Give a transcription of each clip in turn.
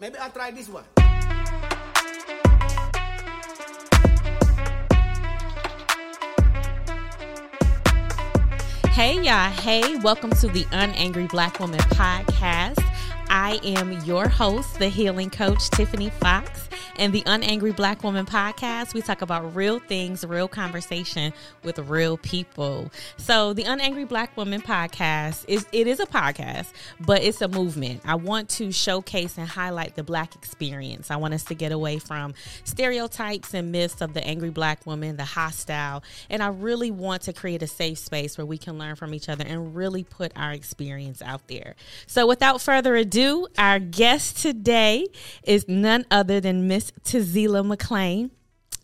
Maybe I'll try this one. Hey, y'all. Hey, welcome to the Unangry Black Woman podcast. I am your host, the healing coach, Tiffany Fox. And the Unangry Black Woman podcast, we talk about real things, real conversation with real people. So the Unangry Black Woman podcast is it is a podcast, but it's a movement. I want to showcase and highlight the black experience. I want us to get away from stereotypes and myths of the angry black woman, the hostile, and I really want to create a safe space where we can learn from each other and really put our experience out there. So without further ado, our guest today is none other than Miss Tzeala Mclean.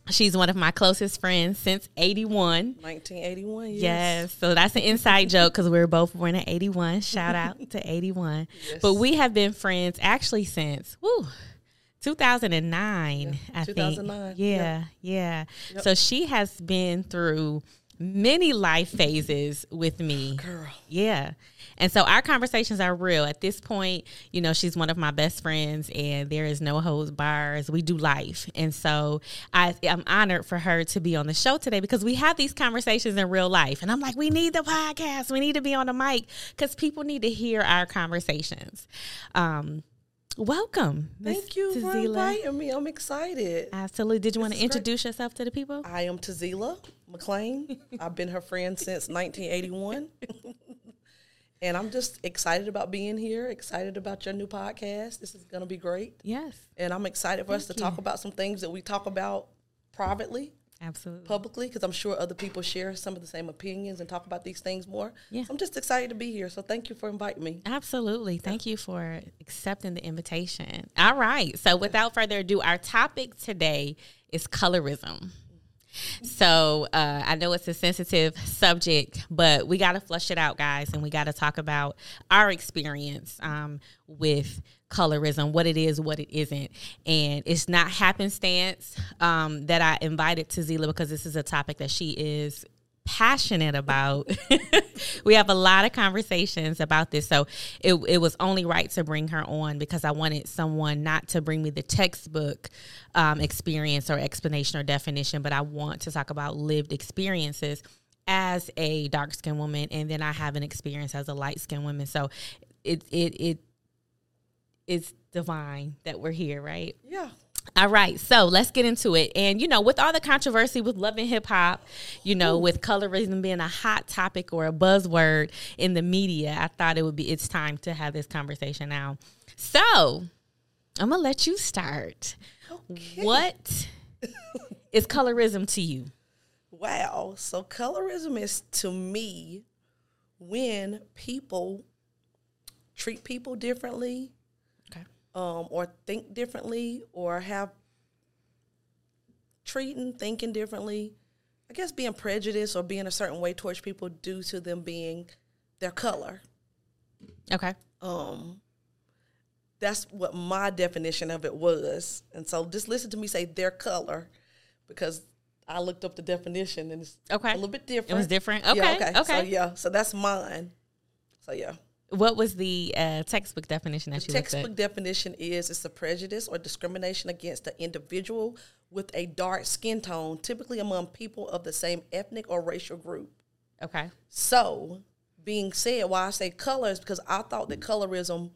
She's one of my closest friends since 81. 1981, yes. Yes. So that's an inside joke because we were both born in 81. Shout out to 81. Yes. But we have been friends actually since, woo, 2009, I 2009, think. Yeah, yeah. So she has been through many life phases with me. Girl. Yeah. And so our conversations are real. At this point, you know, she's one of my best friends and there is no holds bars. We do life. And so I, I'm honored for her to be on the show today because we have these conversations in real life. And I'm like, we need the podcast. We need to be on the mic because people need to hear our conversations. Um, welcome. Thank you for Tzeala. inviting me. I'm excited. Absolutely. Did you want to is great. introduce yourself to the people? I am Tzeala McLean. I've been her friend since 1981. and I'm just excited about being here, excited about your new podcast. This is going to be great. Yes. And I'm excited for us to Thank talk about some things that we talk about privately, Absolutely. publicly, because I'm sure other people share some of the same opinions and talk about these things more. Yeah. So I'm just excited to be here. So thank you for inviting me. Absolutely. Thank you for accepting the invitation. All right. So, without further ado, our topic today is colorism. So, uh, I know it's a sensitive subject, but we got to flush it out, guys, and we got to talk about our experience um, with colorism, what it is, what it isn't. And it's not happenstance um, that I invited Tzeala because this is a topic that she is passionate about. we have a lot of conversations about this. So it, it was only right to bring her on because I wanted someone not to bring me the textbook um, experience or explanation or definition, but I want to talk about lived experiences as a dark skinned woman. And then I have an experience as a light skinned woman. So it, it, it, it's divine that we're here, right? Yeah. All right, so let's get into it. And you know, with all the controversy with love and hip hop, you know, with colorism being a hot topic or a buzzword in the media, I thought it would be it's time to have this conversation now. So, I'm gonna let you start. What is colorism to you? Wow. So colorism is to me when people treat people differently Okay. Um, or think differently or have treating, thinking differently. I guess being prejudiced or being a certain way towards people due to them being their color. Okay. Um, that's what my definition of it was. And so just listen to me say their color because I looked up the definition and it's Okay. a little bit different. It was different. Yeah, Okay. okay. So Okay. yeah, so that's mine. So yeah. What was the uh, textbook definition that you looked Textbook definition is it's a prejudice or discrimination against an individual with a dark skin tone, typically among people of the same ethnic or racial group. Okay. So, being said, why I say color is because I thought that colorism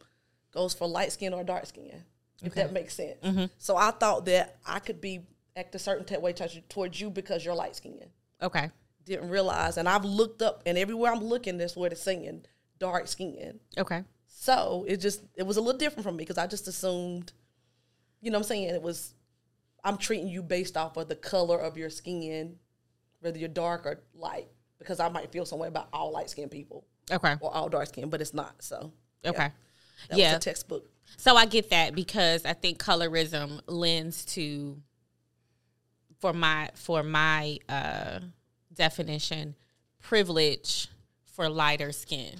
goes for light skin or dark skin, if that makes sense. So I thought that I could be act a certain type way towards you- towards you because you're light skinned. Okay. Didn't realize, and I've looked up, and everywhere I'm looking, that's where it's saying dark skin. Okay. So it just it was a little different from me because I just assumed, you know, what I'm saying it was, I'm treating you based off of the color of your skin, whether you're dark or light, because I might feel some way about all light skinned people Okay. or all dark skin, but it's not. So Okay. yeah. textbook. So I get that because I think colorism lends to for my for my uh definition privilege for lighter skin.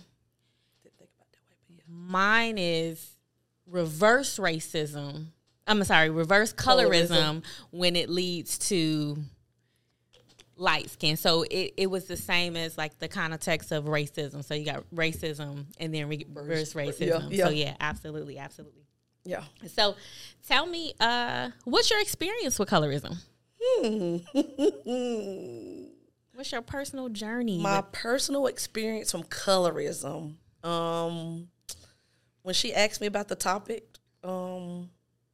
Didn't think about that way, but yeah. Mine is reverse racism. I'm sorry, reverse colorism, Colorism. when it leads to light skin. So it, it was the same as like the context of racism. So you got racism and then reverse racism. yeah. So yeah, absolutely, absolutely. Yeah. So, tell me, uh, what's your experience with colorism? what's your personal journey? My with- personal experience from colorism. Um, when she asked me about the topic, um,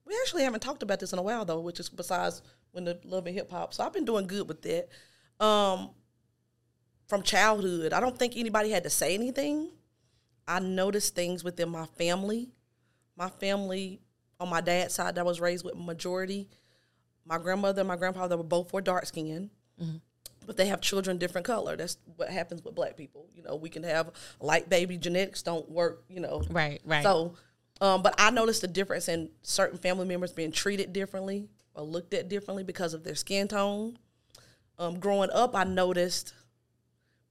we actually haven't talked about this in a while though, which is besides when the love and hip hop. So I've been doing good with that. Um, from childhood, I don't think anybody had to say anything. I noticed things within my family. My family on my dad's side that I was raised with majority. My grandmother and my grandfather were both were dark skinned but they have children different color. That's what happens with black people. You know, we can have light baby genetics don't work. You know, Right, right. So, um, but I noticed the difference in certain family members being treated differently or looked at differently because of their skin tone. Um, growing up, I noticed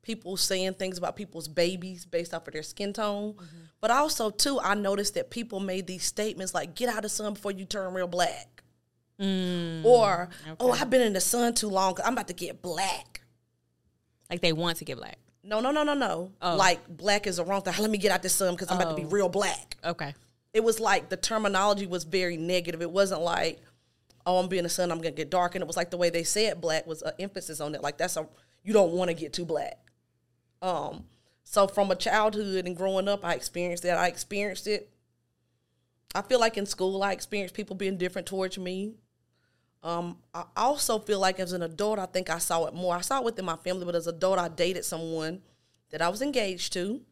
people saying things about people's babies based off of their skin tone. But also, too, I noticed that people made these statements like, get out of the sun before you turn real black. Or, oh, I've been in the sun too long. I'm about to get black. like they want to get black. No, no, no, no, no. Like black is a wrong thing. Let me get out this sun because I'm about to be real black. Okay. It was like the terminology was very negative. It wasn't like, oh, I'm being a sun, I'm gonna get dark. And it was like the way they said black was an emphasis on it. Like that's a you don't want to get too black. Um, so from a childhood and growing up, I experienced that. I experienced it. I feel like in school, I experienced people being different towards me. Um, I also feel like as an adult, I think I saw it more. I saw it within my family, but as an adult, I dated someone that I was engaged to,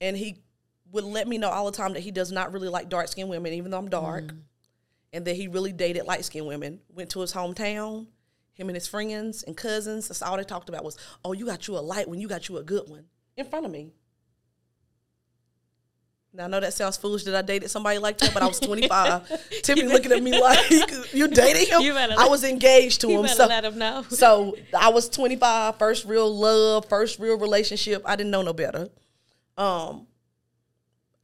and he would let me know all the time that he does not really like dark skinned women, even though I'm dark, and that he really dated light skinned women. Went to his hometown, him and his friends and cousins. That's all they talked about was, "Oh, you got you a light one, you got you a good one," in front of me. Now I know that sounds foolish that I dated somebody like that, but I was 25. Tiffany looking at me like, "You dated him?" You I was engaged to You him. So, let them know. so I was 25, first real love, first real relationship. I didn't know no better. Um,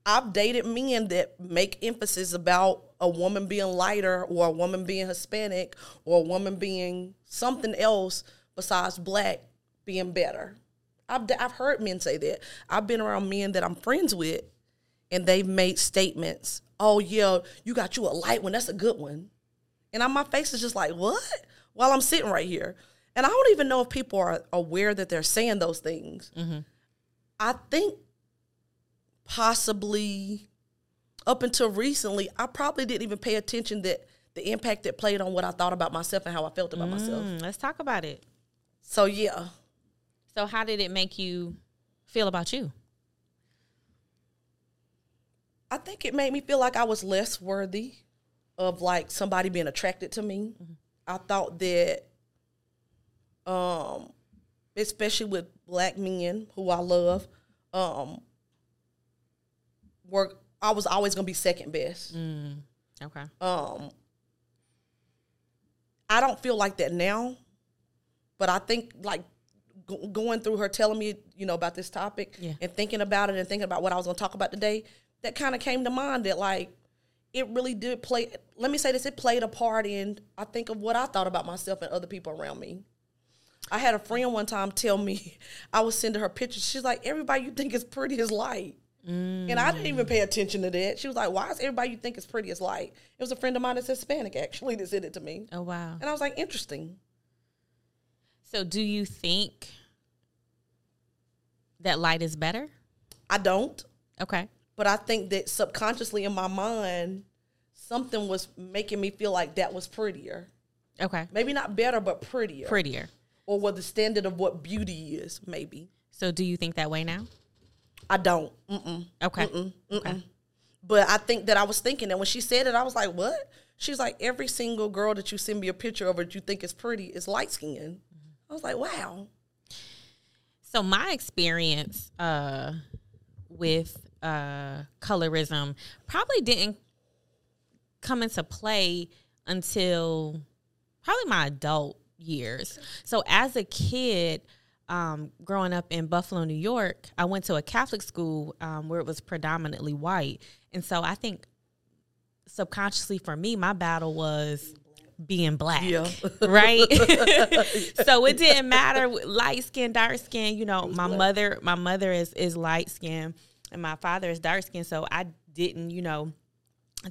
I've dated men that make emphasis about a woman being lighter or a woman being Hispanic or a woman being something else besides black being better. I've, I've heard men say that. I've been around men that I'm friends with and they've made statements. Oh, yeah, you got you a light one. That's a good one. And on my face is just like, what? While I'm sitting right here. And I don't even know if people are aware that they're saying those things. I think possibly up until recently, I probably didn't even pay attention that the impact it played on what I thought about myself and how I felt about myself. Mm, let's talk about it. So yeah, So, how did it make you feel about you? I think it made me feel like I was less worthy of like somebody being attracted to me. I thought that um especially with black men who I love, um were I was always gonna be second best. Okay. Um I don't feel like that now, but I think like go- going through her telling me, you know, about this topic Yeah. and thinking about it and thinking about what I was going to talk about today, that kind of came to mind that like it really did play let me say this it played a part in I think of what I thought about myself and other people around me. I had a friend one time tell me I was sending her pictures. She's like, everybody you think is pretty is light. And I didn't even pay attention to that. She was like, why is everybody you think is pretty is light? It was a friend of mine that's Hispanic actually that said it to me. Oh, wow. And I was like, interesting. So, do you think that light is better? I don't, Okay. But I think that subconsciously in my mind, something was making me feel like that was prettier. Okay. Maybe not better, but prettier. Prettier. Or what the standard of what beauty is, maybe. So, do you think that way now? I don't. Mm-mm. Okay. Okay. But I think that I was thinking that when she said it, I was like, what? She's like, every single girl that you send me a picture of that you think is pretty is light skinned. I was like, wow. So my experience uh, with uh, colorism probably didn't come into play until probably my adult years. So as a kid, um, growing up in Buffalo, New York, I went to a Catholic school um, where it was predominantly white, and so I think subconsciously for me, my battle was being black. Yeah. right? so it didn't matter light skin, dark skin. You know, my mother, my mother is is light skin, and my father is dark skin. So I didn't, you know,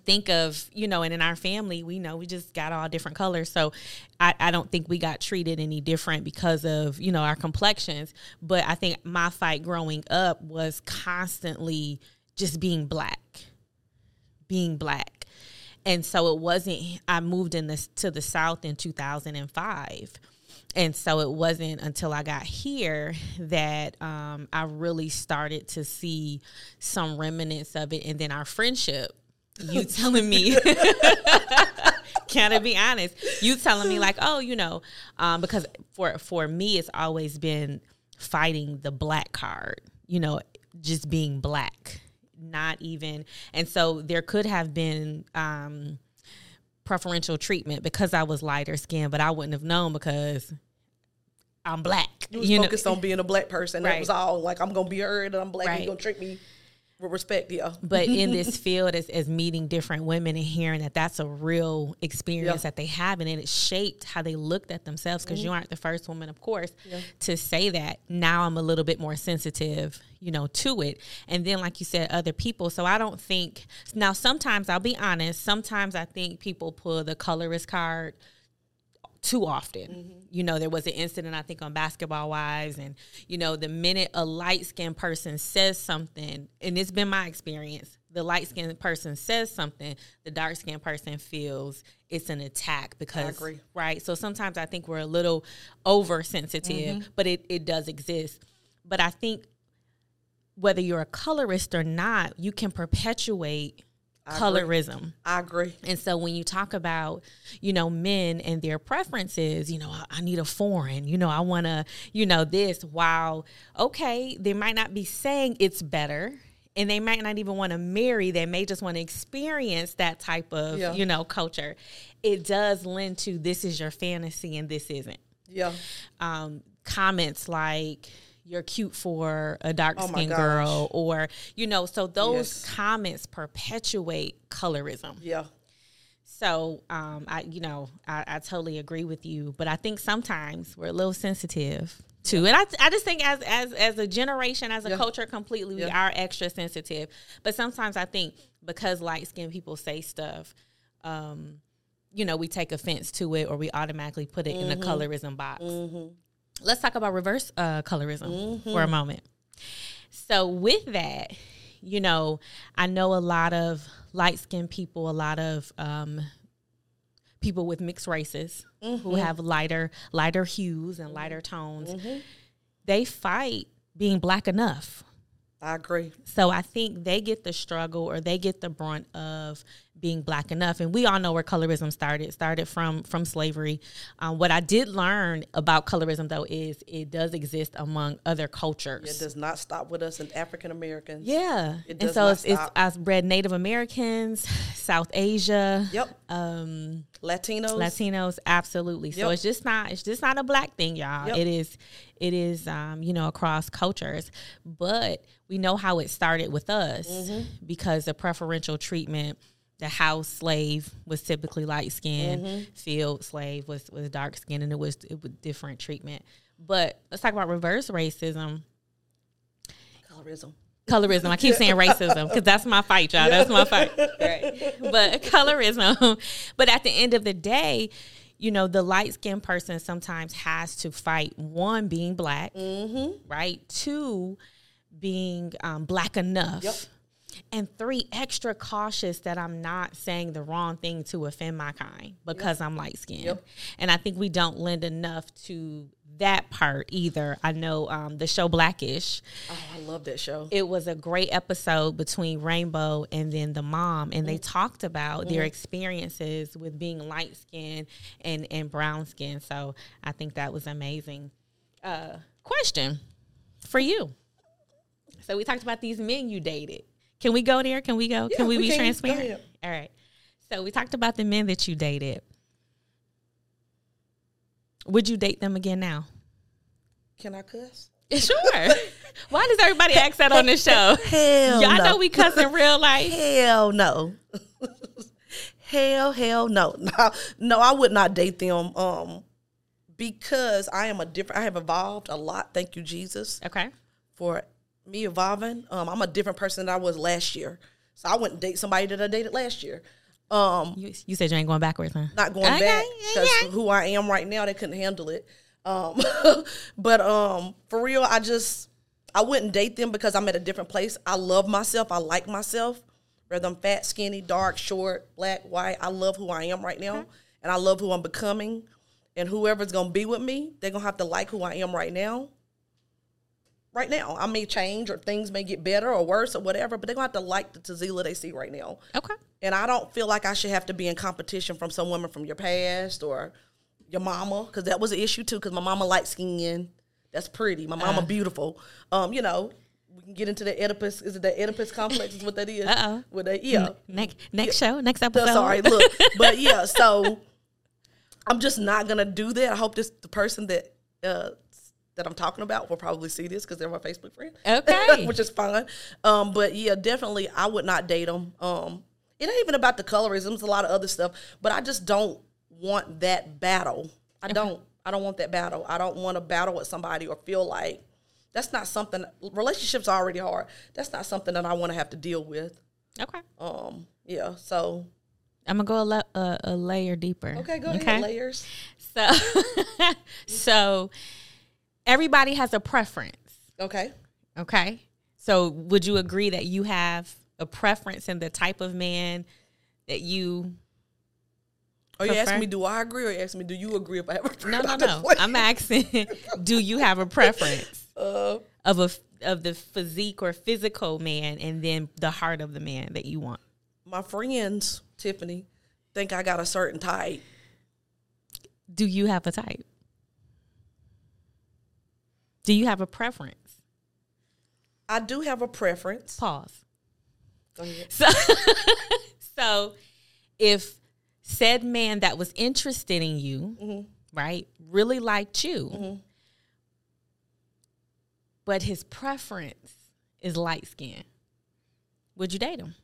think of you know and in our family we know we just got all different colors. So I, I don't think we got treated any different because of you know our complexions. But i think my fight growing up was constantly just being black being black. And so it wasn't i moved in this to the south in 2005 and so it wasn't until I got here that um, I really started to see some remnants of it. And then our friendship, you telling me, can I be honest? You telling me like, oh, you know, um, because for for me, it's always been fighting the black card. You know, just being black, not even. And so there could have been. Um, preferential treatment because I was lighter skinned, but I wouldn't have known because I'm black. You was you focused know? on being a black person. Right. That was all. Like I'm gonna be heard and I'm black. Right. And you gonna treat me respect, yeah. But in this field, as, as meeting different women and hearing that that's a real experience yeah. that they have, and it shaped how they looked at themselves. Because mm-hmm. you aren't the first woman, of course, yeah. to say that. Now I'm a little bit more sensitive, you know, to it. And then, like you said, other people. So I don't think now. Sometimes I'll be honest. Sometimes I think people pull the colorist card too often. Mm-hmm. You know, there was an incident I think on Basketball Wives, and you know, the minute a light skinned person says something, and it's been my experience, the light skinned person says something, the dark skinned person feels it's an attack because right. So sometimes I think we're a little oversensitive, mm-hmm. but it, it does exist. But I think whether you're a colorist or not, you can perpetuate I colorism. Agree. I agree. And so when you talk about, you know, men and their preferences, you know, I, I need a foreign, you know, I want to, you know, this, while, okay, they might not be saying it's better and they might not even want to marry, they may just want to experience that type of, yeah. you know, culture. It does lend to this is your fantasy and this isn't. Yeah. Um, comments like, you're cute for a dark oh skinned girl or you know so those yes. comments perpetuate colorism yeah so um, i you know I, I, totally agree with you but i think sometimes we're a little sensitive too yeah. and I, I just think as as as a generation as a yeah. culture completely yeah. we are extra sensitive but sometimes i think because light skinned people say stuff um, you know we take offense to it or we automatically put it mm-hmm. in the colorism box mm-hmm let's talk about reverse uh, colorism mm-hmm. for a moment. So, with that, you know, I know a lot of light skinned people, a lot of um, people with mixed races mm-hmm. who have lighter lighter hues and lighter tones. Mm-hmm. They fight being black enough. I agree. So I think they get the struggle or they get the brunt of being black enough and we all know where colorism started it started from from slavery. Um, what i did learn about colorism though is it does exist among other cultures. It does not stop with us and african americans. Yeah and so it's, it's i've bred native americans south asia yep. um, latinos. Latinos absolutely. Yep. so it's just not it's just not a black thing y'all. Yep. it is it is um, you know across cultures. But we know how it started with us mm-hmm. because the preferential treatment the house slave was typically light skinned, mm-hmm. field slave was was dark skinned, and it was it was different treatment. But let's talk about reverse racism. Colorism. Colorism. I keep saying racism because that's my fight, y'all. That's my fight. Right. But colorism. But at the end of the day, you know, the light skinned person sometimes has to fight one, being black, mm-hmm. right? Two, being um, black enough. Yep and three extra cautious that i'm not saying the wrong thing to offend my kind because yep. i'm light skinned yep. and i think we don't lend enough to that part either. I know um, the show blackish. Oh i love that show. It was a great episode between rainbow and then the mom and mm. they talked about mm their experiences with being light skinned and and brown skin so i think that was amazing. Uh, question for you. So we talked about these men you dated can we go there? Can we go? Yeah, can we, we be can. transparent? All right. So we talked about the men that you dated. Would you date them again now? Can I cuss? Sure. Why does everybody ask that on the show? Hell Y'all no. know we cuss in real life. Hell no. hell, hell no. No, no, I would not date them. Um, because I am a different. I have evolved a lot. Thank you, Jesus. Okay. For me evolving. Um, I'm a different person than I was last year. So I wouldn't date somebody that I dated last year. Um, You, you said you ain't going backwards, huh? not going Okay, back because yeah. who I am right now, they couldn't handle it. Um, but um, for real, I just I wouldn't date them because I'm at a different place. I love myself. I like myself. Whether I'm fat, skinny, dark, short, black, white, I love who I am right now, and I love who I'm becoming. And whoever's gonna be with me, they're gonna have to like who I am right now. Right now, I may change or things may get better or worse or whatever, but they're gonna have to like the Tzeala they see right now. Okay. And I don't feel like I should have to be in competition from some woman from your past or your mama, because that was an issue too. Because my mama light skinned, that's pretty. My mama beautiful. Um, you know, we can get into the Oedipus. Is it the Oedipus complex? Is what that is? Uh-oh. With that, yeah. Next next show, next No, episode. sorry, look, but yeah. So I'm just not gonna do that. I hope this the person that uh, that I'm talking about will probably see this because they're my Facebook friend. Okay. which is fine. Um, but yeah, definitely, I would not date them. Um, it ain't even about the colorism; it's a lot of other stuff. But I just don't want that battle. I don't. I don't want that battle. I don't want to battle with somebody or feel like that's not something. Relationships are already hard. That's not something that I want to have to deal with. Okay. Um, yeah. So I'm gonna go a, a, a layer deeper. okay, go ahead. Layers. So, so everybody has a preference. Okay. Okay. So, would you agree that you have a preference in the type of man that you? Are you Prefer? asking me do I agree or you asking me do you agree if I have a preference? No, no, no. I'm asking, do you have a preference Uh, of a of the physique or physical man, and then the heart of the man that you want? my friends, Tiffany, think I got a certain type. Do you have a type? Do you have a preference? I do have a preference. Pause. Go ahead. So, so if said man that was interested in you, right, really liked you, but his preference is light skin, would you date him?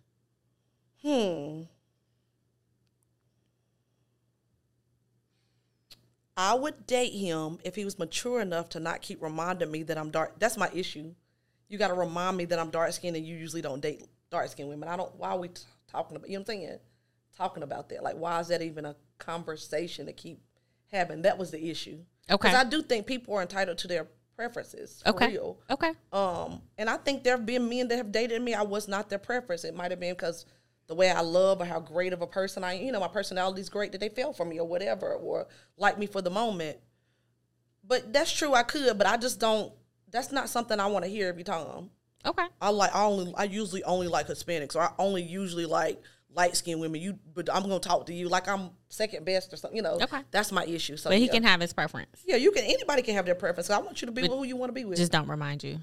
Hmm. I would date him if he was mature enough to not keep reminding me that I'm dark. That's my issue. You got to remind me that I'm dark skinned and you usually don't date dark skinned women. I don't, why are we t- talking about, you know what I'm saying? Talking about that. Like, why is that even a conversation to keep having? That was the issue. Okay. Because I do think people are entitled to their preferences. Okay. real. Okay. Um, and I think there have been men that have dated me. I was not their preference. It might have been because the way I love or how great of a person I, you know, my personality is great that they fell for me or whatever, or like me for the moment. But that's true. I could, but I just don't. That's not something I want to hear every time. Okay. I like. I only. I usually only like Hispanics, or I only usually like light skinned women. You, but I'm gonna talk to you like I'm second best or something. You know. Okay. That's my issue. So But he yeah. can have his preference. Yeah, you can. Anybody can have their preference. I want you to be with who you want to be with. Just don't remind you.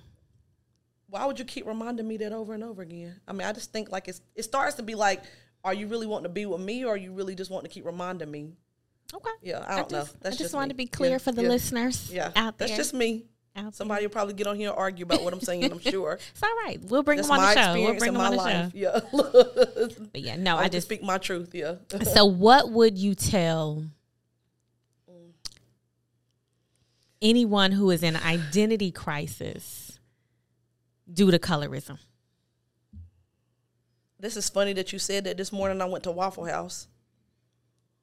Why would you keep reminding me that over and over again? I mean, I just think like it's it starts to be like, are you really wanting to be with me, or are you really just wanting to keep reminding me? Okay. Yeah, I don't just, know. That's I just, me. to be clear Yeah, for the yeah, listeners Yeah, out there. That's just me. out Somebody will probably get on here and argue about what I'm saying. I'm sure. It's all right. We'll bring That's them on my the show. We'll bring in them on the life. show. Yeah, But yeah, no, I I just just speak my truth. Yeah. So, what would you tell mm. anyone who is in identity crisis due to colorism? this is funny that you said that. This morning I went to Waffle House.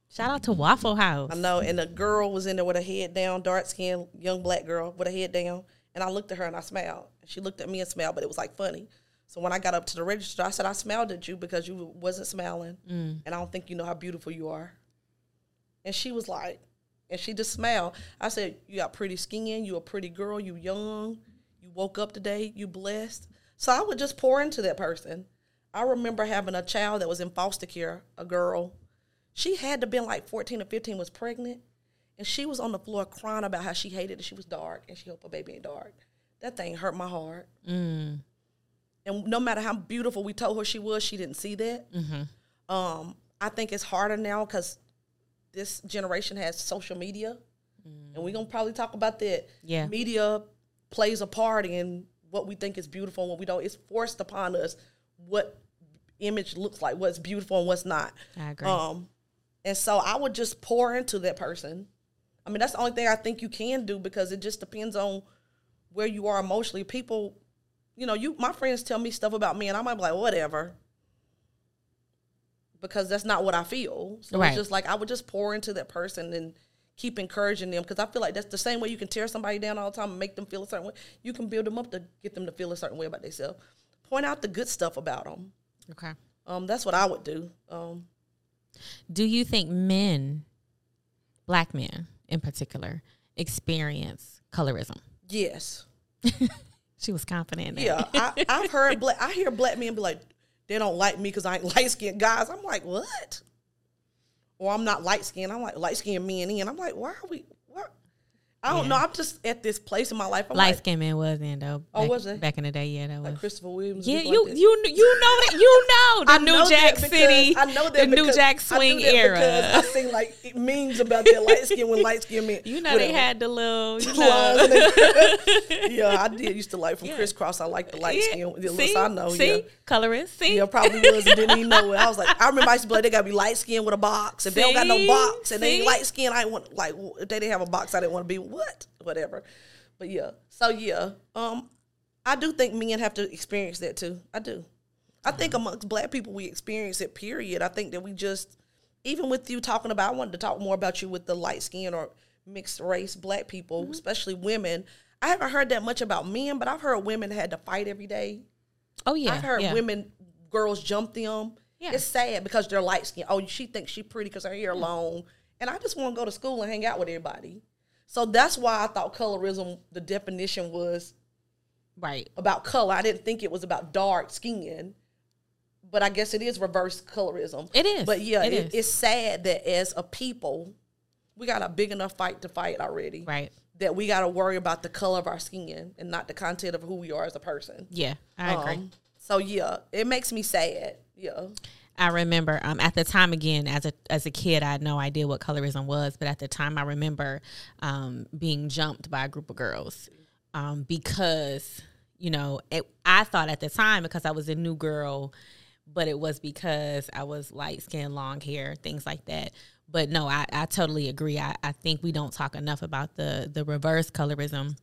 Shout out to Waffle House. I know, and the girl was in there with her head down, dark skinned young black girl with her head down. And I looked at her and I smiled. And she looked at me and smiled, but it was like funny. So when I got up to the register, I said, I smiled at you because you wasn't smiling. Mm. And I don't think you know how beautiful you are. And she was like, and she just smiled. I said, You got pretty skin, you a pretty girl, you young, you woke up today, you blessed. So I would just pour into that person. I remember having a child that was in foster care, a girl. She had to been like 14 or 15, was pregnant. And she was on the floor crying about how she hated that she was dark and she hoped her baby ain't dark. That thing hurt my heart. Mm. And no matter how beautiful we told her she was, she didn't see that. Um, I think it's harder now because this generation has social media, and we're gonna probably talk about that. Yeah. media plays a part in what we think is beautiful and what we don't. It's forced upon us what image looks like, what's beautiful and what's not. I agree. Um, and so I would just pour into that person. I mean, that's the only thing I think you can do because it just depends on where you are emotionally. People, you know, you my friends tell me stuff about me, and I might be like, whatever. because that's not what I feel. So Right. it's just like I would just pour into that person and keep encouraging them because I feel like that's the same way you can tear somebody down all the time and make them feel a certain way. You can build them up to get them to feel a certain way about themselves. Point out the good stuff about them. Okay. Um, that's what I would do. Um, Do you think men, black men in particular, experience colorism? yes. She was confident. in. Yeah, I, I've heard black. I hear black men be like, they don't like me because I ain't light skinned guys. I'm like, what? Or I'm not light skinned. I'm like light skinned men in. I'm like, why are we? I don't Yeah. know. I'm just at this place in my life. I'm Light like, skinned man was in though. Oh, was it back in the day? Yeah, that was. like Christopher Williams. yeah, you like you you know that you know the I New know Jack City, I know that the New Jack swing that era. I seen like memes about that light skin when light skin men. you know with they had the little you know. they- yeah, I did used to like from Yeah. Kris Kross. I like the light Yeah. skin. The See, I know. see, Yeah. colorist. See, Yeah, probably was and didn't even know it. I was like, I remember I used to be like, they gotta be light skin with a box. If they don't got no box and they ain't light skin, I want like if they didn't have a box, I didn't want to be what, whatever. But yeah, so yeah, um, I do think men have to experience that too. I do. I think amongst black people we experience it. Period. I think that we just, even with you talking about, I wanted to talk more about you with the light skin or mixed race black people, especially women. I haven't heard that much about men, but I've heard women had to fight every day. oh yeah, I've heard yeah. women, girls jump them. Yeah. It's sad because they're light skinned. Oh, she thinks she pretty because her hair long. And I just want to go to school and hang out with everybody. So that's why I thought colorism, the definition was right. about color. I didn't think it was about dark skin. But I guess it is reverse colorism. It is. But yeah, It it's sad that as a people, we got a big enough fight to fight already. Right. That we got to worry about the color of our skin and not the content of who we are as a person. Yeah, I agree. Um, so yeah, it makes me sad. Yeah. I remember um, at the time again as a as a kid I had no idea what colorism was, but at the time I remember um, being jumped by a group of girls um, because you know it, I thought at the time because I was a new girl, but it was because I was light skin, long hair, things like that. But no, I, I totally agree. I, I think we don't talk enough about the the reverse colorism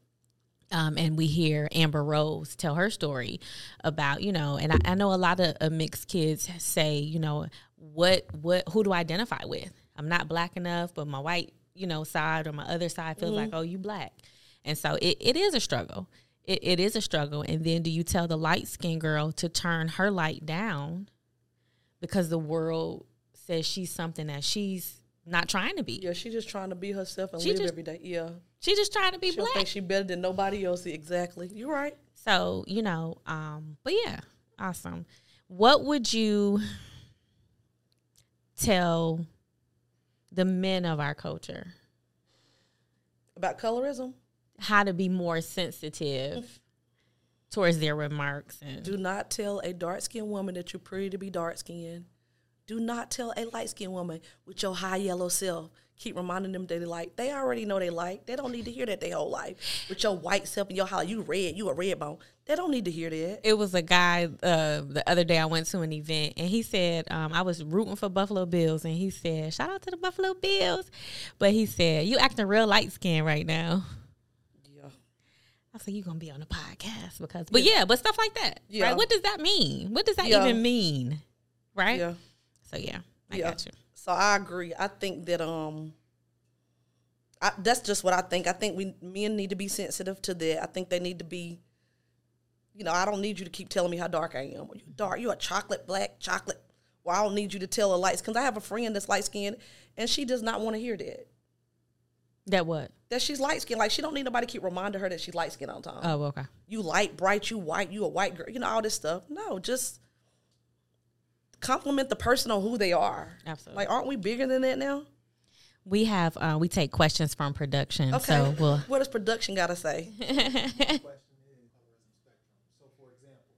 um, and we hear Amber Rose tell her story about you know, and I, I know a lot of uh, mixed kids say you know what what who do I identify with? I'm not black enough, but my white you know side or my other side feels like oh you black, and so it, it is a struggle. It, it is a struggle, and then do you tell the light skinned girl to turn her light down because the world says she's something that she's not trying to be? Yeah, she's just trying to be herself and She live just- every day. Yeah. She's just trying to be black. She don't black. she better than nobody else. Exactly. You're right. So, you know, um, but yeah, awesome. What would you tell the men of our culture About colorism, how to be more sensitive towards their remarks and do not tell a dark skinned woman that you're pretty to be dark skinned. Do not tell a light skinned woman with your high yellow self. Keep reminding them that they like. They already know they like. They don't need to hear that their whole life. With your white self and your high, you red, you a red bone. They don't need to hear that. it was a guy uh, the other day I went to an event and he said um, I was rooting for Buffalo Bills and he said shout out to the Buffalo Bills, but he said you acting real light skinned right now. Yeah. I said, you gonna be on the podcast because, but yeah, but stuff like that, Yeah. right? What does that mean? What does that Yeah. even mean, right? Yeah. So yeah, I Yeah. got you. So I agree. I think that um I, that's just what I think. I think we men need to be sensitive to that. I think they need to be you know, I don't need you to keep telling me how dark I am. You dark, you a chocolate black chocolate. Well, I don't need you to tell a light because I have a friend that's light skinned and she does not want to hear that. That what? That she's light skinned. Like she don't need nobody to keep reminding her that she's light skinned all the time. Oh, okay. you light, bright, you white, you a white girl, you know, all this stuff. No, just compliment the person on who they are. Absolutely. Like, aren't we bigger than that now? We have uh, we take questions from production, Okay. so we'll. what does production got to say? question is colorism spectrum. So, for example,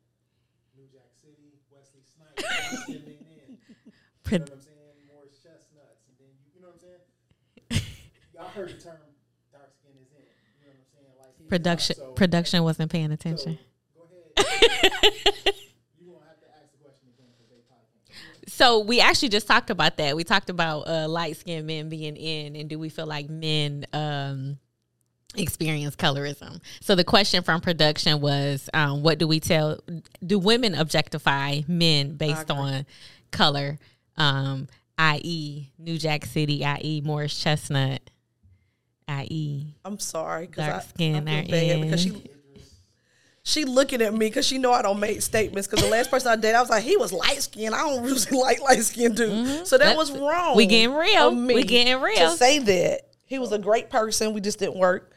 New Jack City, Wesley Snipes, dark skin. You know what I'm saying? Morris Chestnuts, and then you, you know what I'm saying? Y'all heard the term dark skin is in. You know what I'm saying? Like skin is out. production So, production wasn't paying so attention. go ahead. you won't have to ask the question again because they probably can't. So we actually just talked about that. We talked about uh, light skinned men being in, and do we feel like men um, experience colorism? So the question from production was, um, what do we tell? Do women objectify men based agree. on color? um, i.e. New Jack City, i.e. Morris Chestnut, i.e. I'm sorry Dark I, skin I bad because she she looking at me because she know I don't make statements. Because the last person I dated, I was like, he was light skinned. I don't usually like light skinned dudes, mm-hmm. so that That- was wrong. we getting real. We getting real. To say that he was a great person, we just didn't work.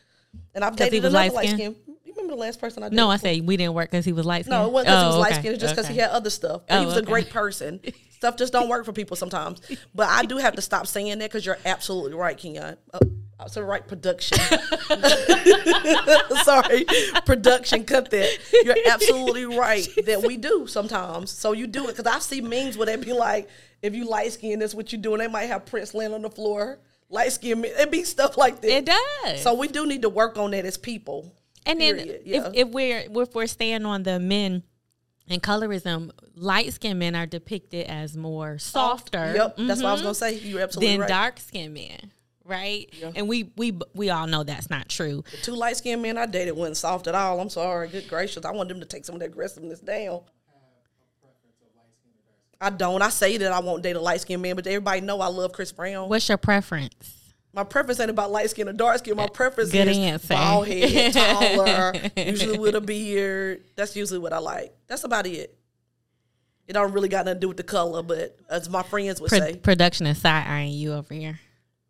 And I've he dated was another light light-skinned? You remember the last person I dated? No, I say we didn't work because he was light skinned. No, it wasn't because he was oh, light skinned. It's just because he had other stuff. But he Oh, was a great person. stuff just don't work for people sometimes. But I do have to stop saying that because you're absolutely right, Kenyon. Uh, I was right production. Sorry, production. Cut that. You're absolutely right that we do sometimes. So you do it because I see memes where they be like, if you light skinned, that's what you do, and they might have prints laying on the floor. Light skin, it be stuff like that. It does. So we do need to work on that as people. And then Period. Yeah. if, if we're if we're staying on the men and colorism, light skinned men are depicted as more softer. Yep, that's what I was gonna mm-hmm. say. You're absolutely Than right. dark skinned men, right? And we we we all know that's not true. two light skinned men I dated wasn't soft at all. I'm sorry. Good gracious. I want them to take some of that aggressiveness down. I don't. I say that I won't date a light skinned man, but everybody know I love Chris Brown. What's your preference? My preference ain't about light skin or dark skin. My eh, preference Good is answer. bald head, taller, usually with a beard. That's usually what I like. That's about it. It don't really got nothing to do with the color, but as my friends would Pro- say, production is side eyeing you over here.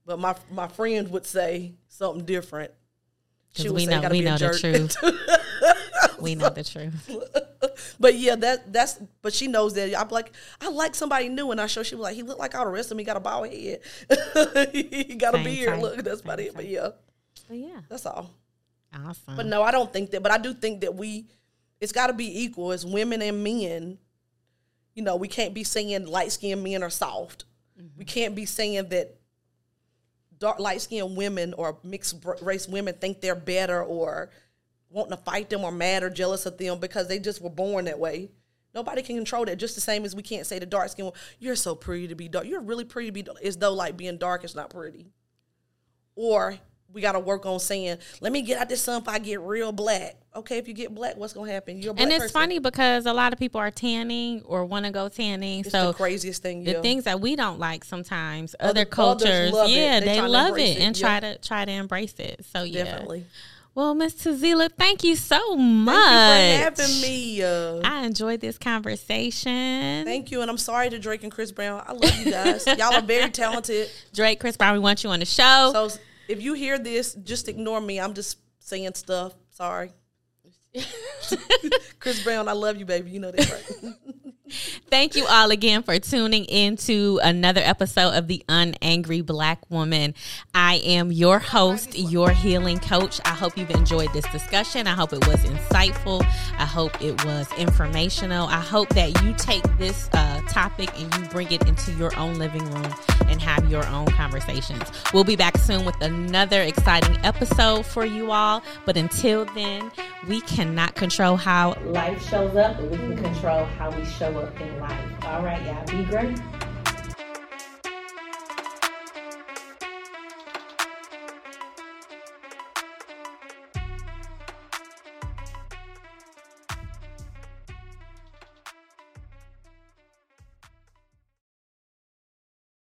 but my my friend would say something different. 'Cause would we say, know- "Gotta we be a know the truth. We know the truth. But yeah, that that's but she knows that I'm like I like somebody new, and I show she was like he looked like all the rest of me. Got a bald head, he got a Same beard. type, Look, that's about same it. But yeah, But yeah, that's all. awesome. But no, I don't think that. But I do think that we, it's got to be equal as women and men. You know, we can't be saying light skinned men are soft. Mm-hmm. We can't be saying that dark light skinned women or mixed race women think they're better or wanting to fight them or mad or jealous of them because they just were born that way. Nobody can control that. Just the same as we can't say to dark skin, you're so pretty to be dark. You're really pretty to be dark. As though like being dark is not pretty. Or we got to work on saying, let me get out this sun if I get real black. Okay, if you get black, what's going to happen? You're and it's person. funny because a lot of people are tanning or want to go tanning. It's so the craziest thing. You The things that we don't like sometimes, Other- other, cultures, yeah, They they, love it it, and yeah. try to try to embrace it. So yeah, Definitely. Well, Miss Tzeala, thank you so much. Thank you for having me. Uh, I enjoyed this conversation. thank you. And I'm sorry to Drake and Chris Brown. I love you guys. Y'all are very talented. Drake, Chris Brown, we want you on the show. So if you hear this, just ignore me. I'm just saying stuff. Sorry. Chris Brown, I love you, baby. You know that, right? Thank you all again for tuning into another episode of The Unangry Black Woman. I am your host, your healing coach. I hope you've enjoyed this discussion. I hope it was insightful. I hope it was informational. I hope that you take this uh, topic and you bring it into your own living room and have your own conversations. We'll be back soon with another exciting episode for you all. But until then, we cannot control how life shows up, but we can control how we show up in life. All right, y'all. Be great.